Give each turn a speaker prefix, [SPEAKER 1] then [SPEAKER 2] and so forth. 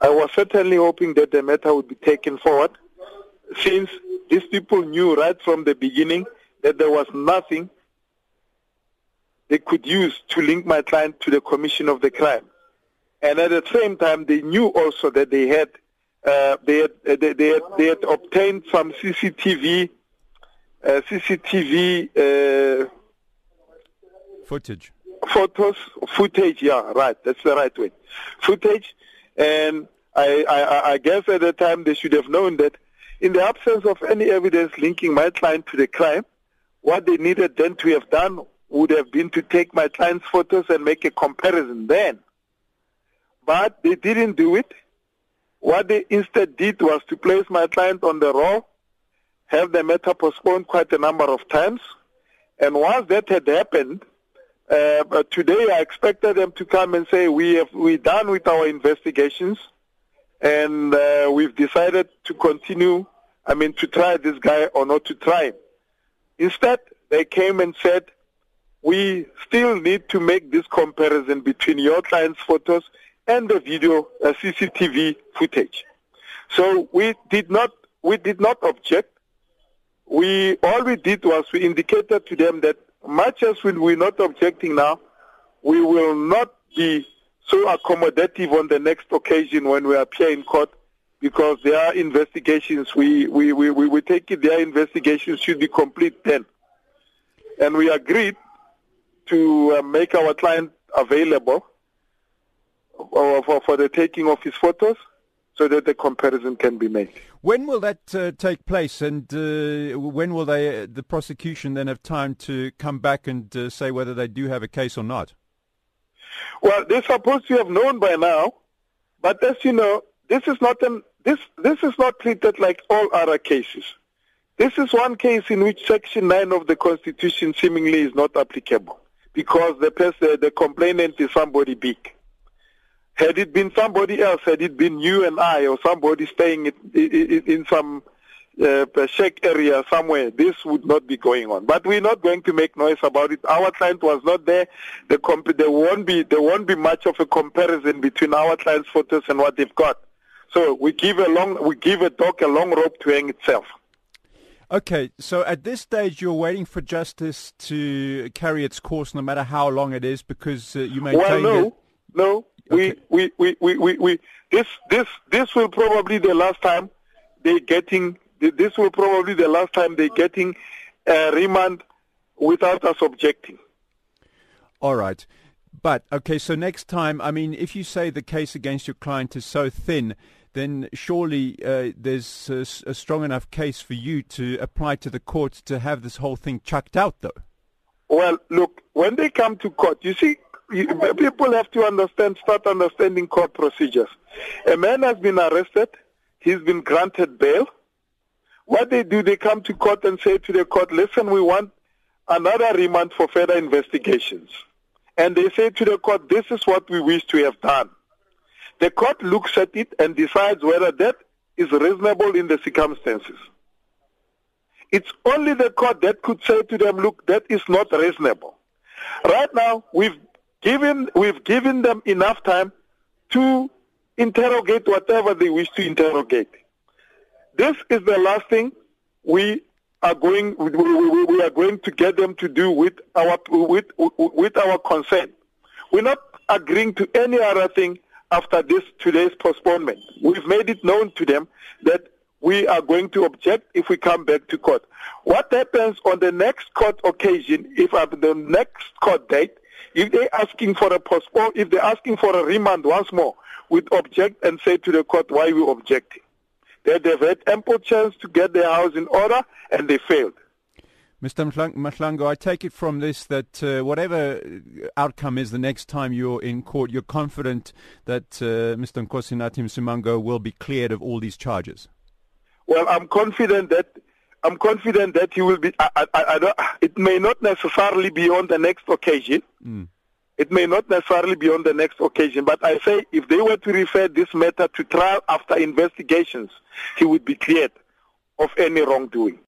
[SPEAKER 1] I was certainly hoping that the matter would be taken forward since these people knew right from the beginning that there was nothing they could use to link my client to the commission of the crime. And at the same time, they knew also that they had uh, they, had, uh, they, they, had, they had obtained some CCTV uh, CCTV uh,
[SPEAKER 2] footage
[SPEAKER 1] photos, footage, yeah, right, that's the right way. Footage, and I, I, I guess at the time they should have known that in the absence of any evidence linking my client to the crime, what they needed then to have done would have been to take my client's photos and make a comparison then. But they didn't do it. What they instead did was to place my client on the roll, have the matter postponed quite a number of times, and once that had happened, uh, but today I expected them to come and say we have we done with our investigations, and uh, we've decided to continue. I mean, to try this guy or not to try. Instead, they came and said we still need to make this comparison between your client's photos and the video uh, CCTV footage. So we did not we did not object. We all we did was we indicated to them that much as we're not objecting now, we will not be so accommodative on the next occasion when we appear in court because there are investigations. We, we, we, we, we take it their investigations should be complete then. And we agreed to uh, make our client available uh, for, for the taking of his photos so that the comparison can be made.
[SPEAKER 2] When will that uh, take place, and uh, when will they, the prosecution then have time to come back and uh, say whether they do have a case or not?
[SPEAKER 1] Well, they're supposed to have known by now, but as you know, this is not an this this is not treated like all other cases. This is one case in which Section 9 of the Constitution seemingly is not applicable because the person, the complainant is somebody big. Had it been somebody else, had it been you and I or somebody staying in, in, in some uh, shack area somewhere, this would not be going on. But we're not going to make noise about it. Our client was not there. The comp- there won't be there won't be much of a comparison between our client's photos and what they've got. So we give a long we give a dog a long rope to hang itself.
[SPEAKER 2] Okay, so at this stage, you're waiting for justice to carry its course, no matter how long it is, because uh, you maintain.
[SPEAKER 1] Well, no,
[SPEAKER 2] that...
[SPEAKER 1] no. Okay. We, we, we, we, we, this, this, this will probably the last time they getting. This will probably the last time they getting a remand without us objecting.
[SPEAKER 2] All right. But, okay, so next time, I mean, if you say the case against your client is so thin, then surely uh, there's a, a, strong enough case for you to apply to the court to have this whole thing chucked out, though.
[SPEAKER 1] Well, look, when they come to court, you see, people have to understand, start understanding court procedures. A man has been arrested, he's been granted bail. What they do, they come to court and say to the court, listen, we want another remand for further investigations. And they say to the court, this is what we wish to have done. The court looks at it and decides whether that is reasonable in the circumstances. It's only the court that could say to them, look, that is not reasonable. Right now, we've given, we've given them enough time to interrogate whatever they wish to interrogate. This is the last thing we are going, we are going to get them to do with our, with, with our consent. We're not agreeing to any other thing after this today's postponement. We've made it known to them that we are going to object if we come back to court. What happens on the next court occasion, if at the next court date, if they're asking for a postpone, if they're asking for a remand once more, we'd object and say to the court why we object. That they've had ample chance to get their house in order and they failed.
[SPEAKER 2] Mr. Mahlangu, I take it from this that uh, whatever outcome is the next time you're in court, you're confident that uh, Mr. Nkosinathi Msimango will be cleared of all these charges.
[SPEAKER 1] Well, I'm confident that I'm confident that he will be. I, I, I it may not necessarily be on the next occasion. Mm. It may not necessarily be on the next occasion, but I say if they were to refer this matter to trial after investigations, he would be cleared of any wrongdoing.